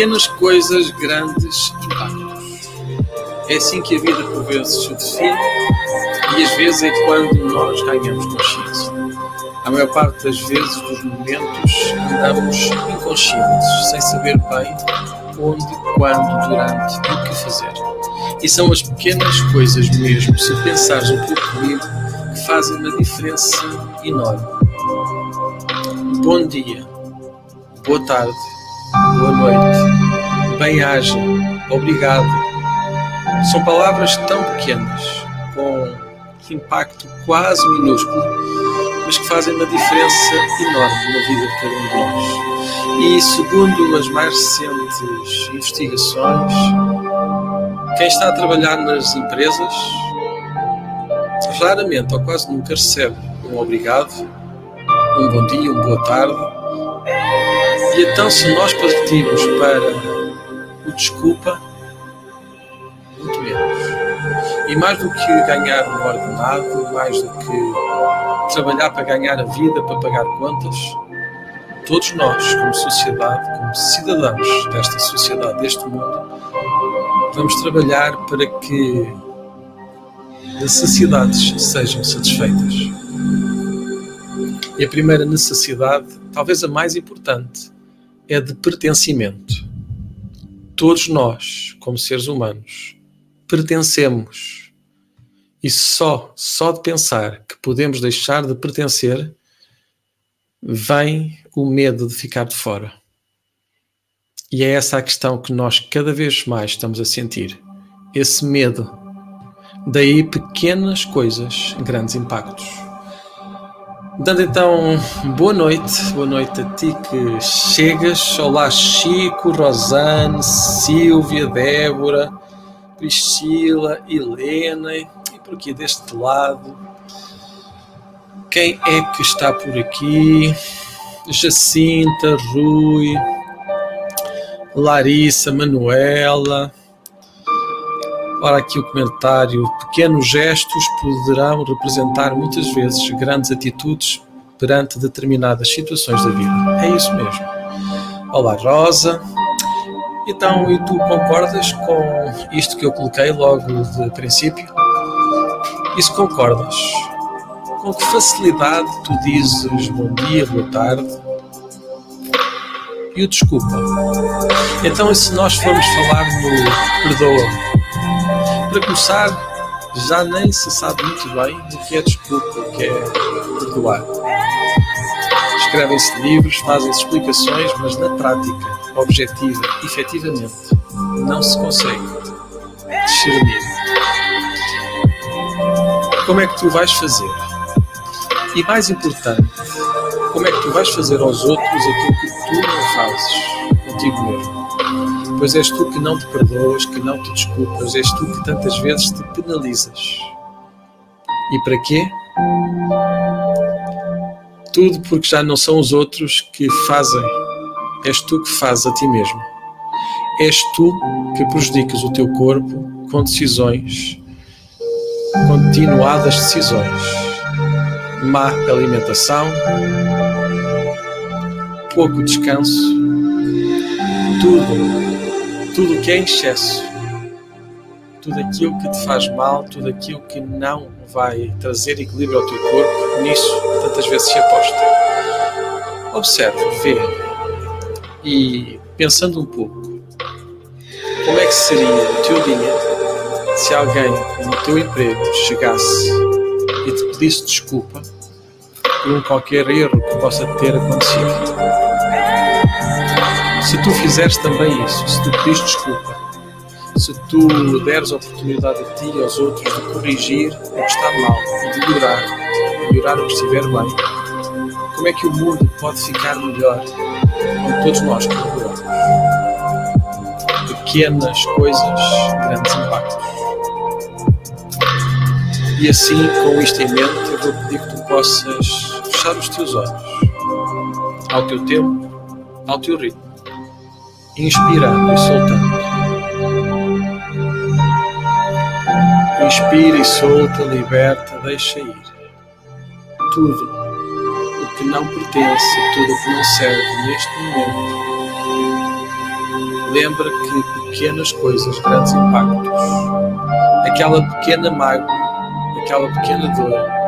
Pequenas coisas, grandes impactos. É assim que a vida por vezes se define e às vezes é quando nós ganhamos consciência. A maior parte das vezes dos momentos andamos inconscientes, sem saber bem onde, quando, durante e o que fazer. E são as pequenas coisas mesmo, se pensares um pouco comigo, que fazem uma diferença enorme. Bom dia, boa tarde, boa noite, bem-aja, obrigado. São palavras tão pequenas, com impacto quase minúsculo, mas que fazem uma diferença enorme na vida de cada um de nós. E segundo as mais recentes investigações, quem está a trabalhar nas empresas raramente ou quase nunca recebe um obrigado, um bom dia, uma boa tarde. E então, se nós partimos para o desculpa, muito menos. E mais do que ganhar um ordenado, mais do que trabalhar para ganhar a vida, para pagar contas, todos nós, como sociedade, como cidadãos desta sociedade, deste mundo, vamos trabalhar para que necessidades sejam satisfeitas. E a primeira necessidade, talvez a mais importante, é de pertencimento. Todos nós, como seres humanos, pertencemos. E só, só de pensar que podemos deixar de pertencer, vem o medo de ficar de fora. E é essa a questão que nós cada vez mais estamos a sentir. Esse medo. Daí pequenas coisas, grandes impactos. Dando então boa noite, boa noite a ti que chegas. Olá Chico, Rosane, Silvia, Débora, Priscila, Helena e por aqui deste lado. Quem é que está por aqui? Jacinta, Rui, Larissa, Manuela. Ora, aqui o comentário: pequenos gestos poderão representar muitas vezes grandes atitudes perante determinadas situações da vida. É isso mesmo. Olá, Rosa. Então, e tu concordas com isto que eu coloquei logo de princípio? E se concordas, com que facilidade tu dizes bom dia, boa tarde e o desculpa? Então, e se nós formos falar no perdoa? Para começar, já nem se sabe muito bem o que é desculpa, o que é perdoar. Escrevem-se livros, fazem-se explicações, mas na prática, objetiva, efetivamente, não se consegue discernir. Como é que tu vais fazer? E mais importante, como é que tu vais fazer aos outros aquilo que tu não fazes contigo mesmo? Pois és tu que não te perdoas, que não te desculpas, és tu que tantas vezes te penalizas. E para quê? Tudo porque já não são os outros que fazem, és tu que fazes a ti mesmo. És tu que prejudicas o teu corpo com decisões, continuadas decisões, má alimentação, pouco descanso, tudo, tudo que é em excesso, tudo aquilo que te faz mal, tudo aquilo que não vai trazer equilíbrio ao teu corpo, nisso tantas vezes se aposta. Observe, vê e pensando um pouco, como é que seria o teu dia se alguém no teu emprego chegasse e te pedisse desculpa por um qualquer erro que possa ter acontecido? Se tu fizeres também isso, se tu pedires desculpa, se tu deres oportunidade a ti e aos outros de corrigir o que está mal de melhorar, melhorar o que estiver bem, como é que o mundo pode ficar melhor com todos nós colaboramos? Pequenas coisas, grandes impactos. E assim, com isto em mente, eu vou pedir que tu possas fechar os teus olhos ao teu tempo, ao teu ritmo, inspirando e soltando. Inspira e solta, liberta, deixa ir. Tudo o que não pertence, tudo o que não serve neste momento. Lembra que pequenas coisas, grandes impactos, aquela pequena mágoa, aquela pequena dor,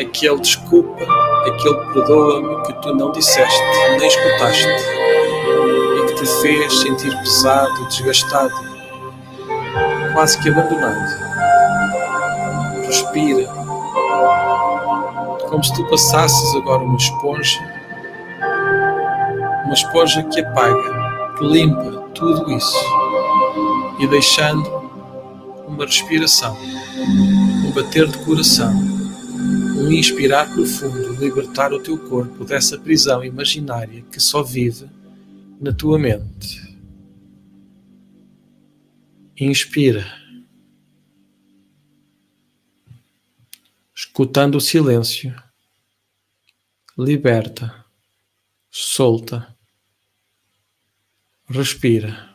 aquele desculpa, aquele perdoa-me que tu não disseste, nem escutaste, e que te fez sentir pesado, desgastado, quase que abandonado. Respira, como se tu passasses agora uma esponja, uma esponja que apaga, que limpa tudo isso, e deixando uma respiração, um bater de coração um inspirar profundo, libertar o teu corpo dessa prisão imaginária que só vive na tua mente. Inspira, escutando o silêncio, liberta, solta, respira.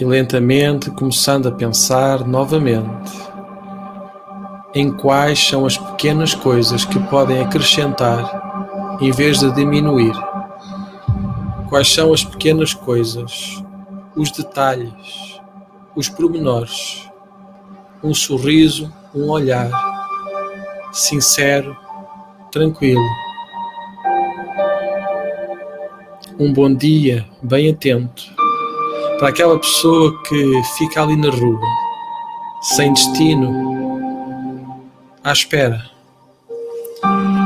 E lentamente começando a pensar novamente em quais são as pequenas coisas que podem acrescentar em vez de diminuir. Quais são as pequenas coisas, os detalhes, os pormenores, um sorriso, um olhar, sincero, tranquilo. Um bom dia, bem atento, para aquela pessoa que fica ali na rua, sem destino, à espera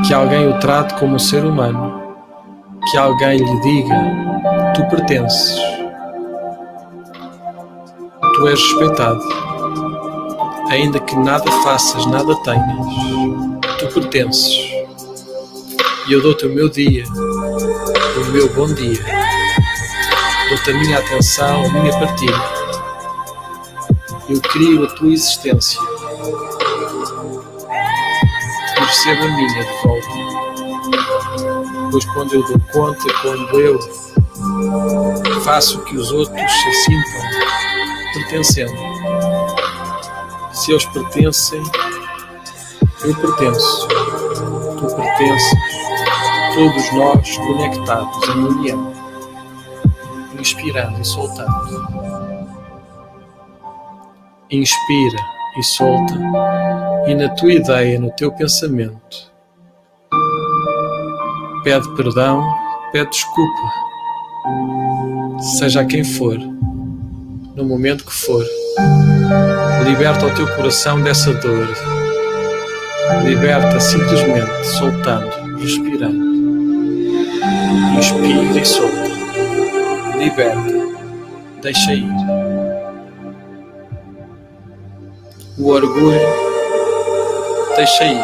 que alguém o trate como um ser humano, que alguém lhe diga: Tu pertences, tu és respeitado, ainda que nada faças, nada tenhas, tu pertences. E eu dou-te o meu dia, o meu bom dia, dou-te a minha atenção, a minha partilha. Eu crio a tua existência recebo a minha de volta. Pois quando eu dou conta, quando eu faço que os outros se sintam pertencendo, se eles pertencem, eu pertenço, tu pertences, todos nós conectados em união, inspirando e soltando. Inspira e solta e na tua ideia, no teu pensamento. Pede perdão, pede desculpa, seja quem for, no momento que for. Liberta o teu coração dessa dor. Liberta simplesmente soltando, respirando. Inspira e solta. Liberta. Deixa ir. O orgulho deixa ir.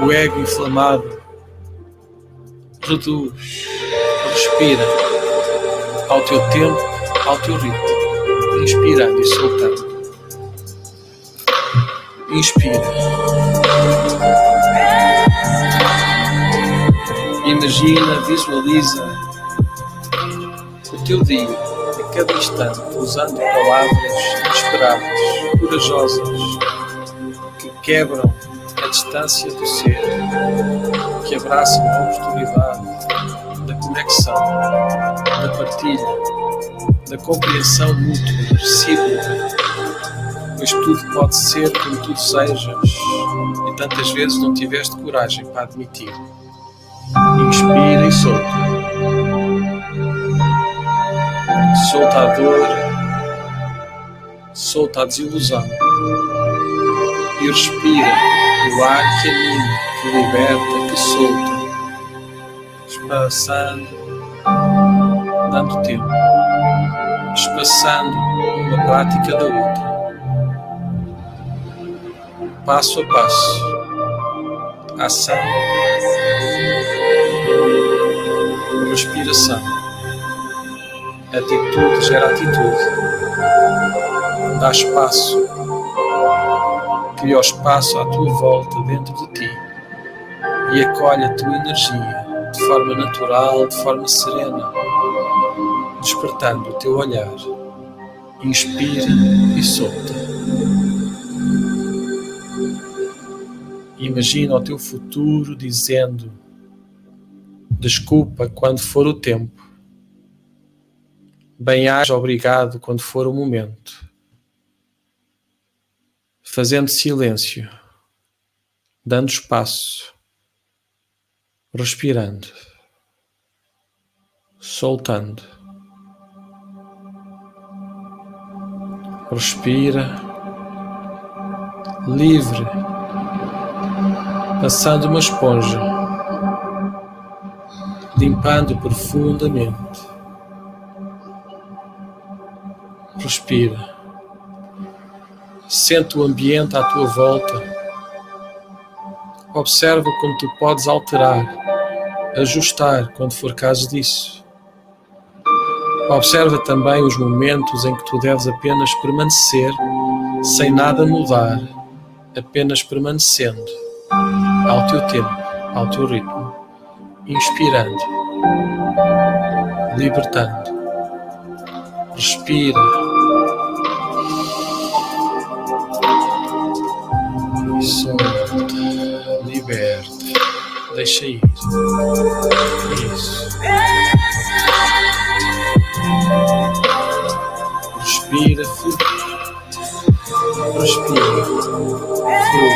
O ego inflamado reduz, respira ao teu tempo, ao teu ritmo, inspirando e soltando. Inspira. Imagina, visualiza o teu dia cada instante usando palavras inesperadas, corajosas, quebram a distância do ser, que abraçam a oportunidade da conexão, da partilha, da compreensão mútua, recíproca, pois tudo pode ser como tu sejas e tantas vezes não tiveste coragem para admitir. Inspira e solta. Solta a dor, solta a desilusão. E respira o ar que anima, que liberta, que solta, espaçando, dando tempo, espaçando uma prática da outra, passo a passo, ação, respiração, atitude gera atitude, dá espaço cria o espaço à tua volta dentro de ti e acolhe a tua energia de forma natural, de forma serena, despertando o teu olhar. Inspira e solta. Imagina o teu futuro dizendo: Desculpa quando for o tempo. Bem-aja obrigado quando for o momento. Fazendo silêncio, dando espaço, respirando, soltando. Respira, livre, passando uma esponja, limpando profundamente. Respira. Sente o ambiente à tua volta. Observa como tu podes alterar, ajustar quando for caso disso. Observa também os momentos em que tu deves apenas permanecer, sem nada mudar, apenas permanecendo, ao teu tempo, ao teu ritmo, inspirando, libertando. Respira. Solta. Liberta. Deixa ir. Isso. Respira, flui. Respira. Flui.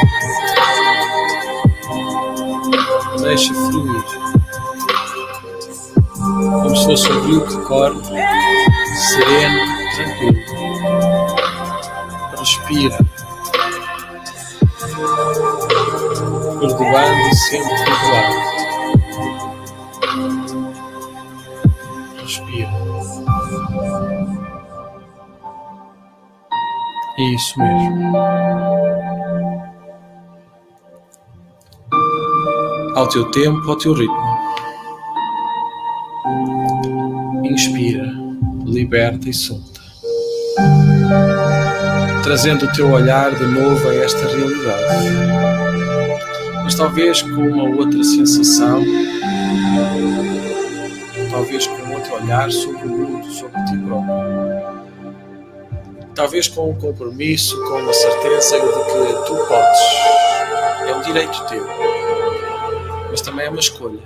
Deixa fluir. Como se fosse um rio que corre, sereno, tranquilo. Respira. Perdoando e sendo perdoado. Respira. Isso mesmo. Ao teu tempo, ao teu ritmo. Inspira, liberta e solta. Trazendo o teu olhar de novo a esta realidade. Mas talvez com uma outra sensação, talvez com outro olhar sobre o mundo, sobre ti próprio. Talvez com um compromisso, com uma certeza de que tu podes. É um direito teu. Mas também é uma escolha.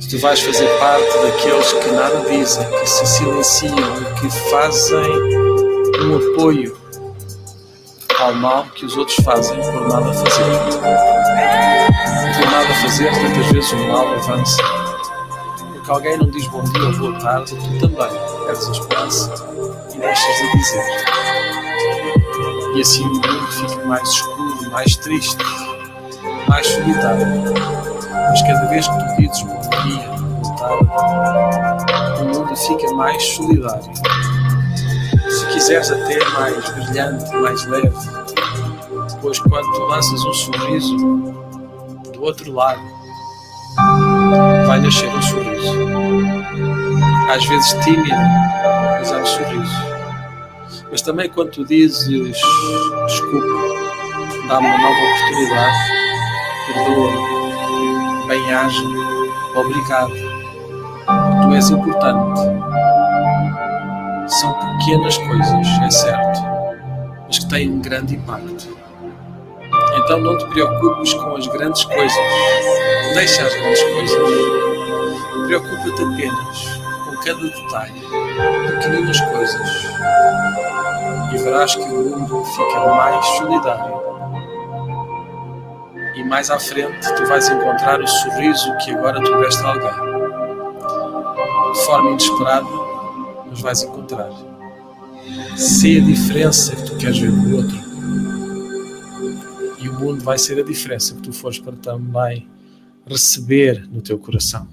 Se tu vais fazer parte daqueles que nada dizem, que se silenciam que fazem um apoio mal que os outros fazem por nada fazer. Por nada fazer, tantas vezes o mal avança. Porque alguém não diz bom dia ou boa tarde, tu também perdes a esperança e deixas de dizer. E assim o mundo fica mais escuro, mais triste, mais solitário. Mas cada vez que tu dizes bom dia, boa tarde, o mundo fica mais solidário. Se quiseres até mais brilhante, mais leve, pois quando tu lanças um sorriso do outro lado, vai nascer um sorriso. Às vezes tímido, mas é um sorriso. Mas também quando tu dizes desculpa, dá-me uma nova oportunidade, perdoa, bem-aja, obrigado, tu és importante. São pequenas coisas, é certo, mas que têm um grande impacto. Então não te preocupes com as grandes coisas, deixa as grandes coisas. Preocupa-te apenas com cada detalhe, pequeninas coisas, e verás que o mundo fica mais solidário. E mais à frente tu vais encontrar o sorriso que agora tu deste a alguém. De forma inesperada, mas vais encontrar. Se a diferença que tu queres ver no outro, e o mundo vai ser a diferença que tu fores para também receber no teu coração.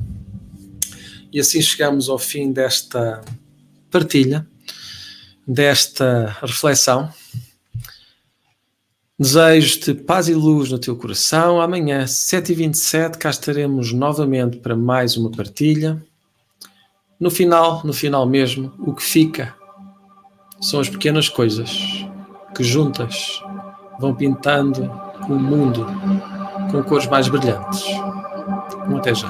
E assim chegamos ao fim desta partilha, desta reflexão. Desejo-te paz e luz no teu coração. Amanhã, 7h27, cá estaremos novamente para mais uma partilha. No final, no final mesmo, o que fica são as pequenas coisas que juntas vão pintando o mundo com cores mais brilhantes. Até já.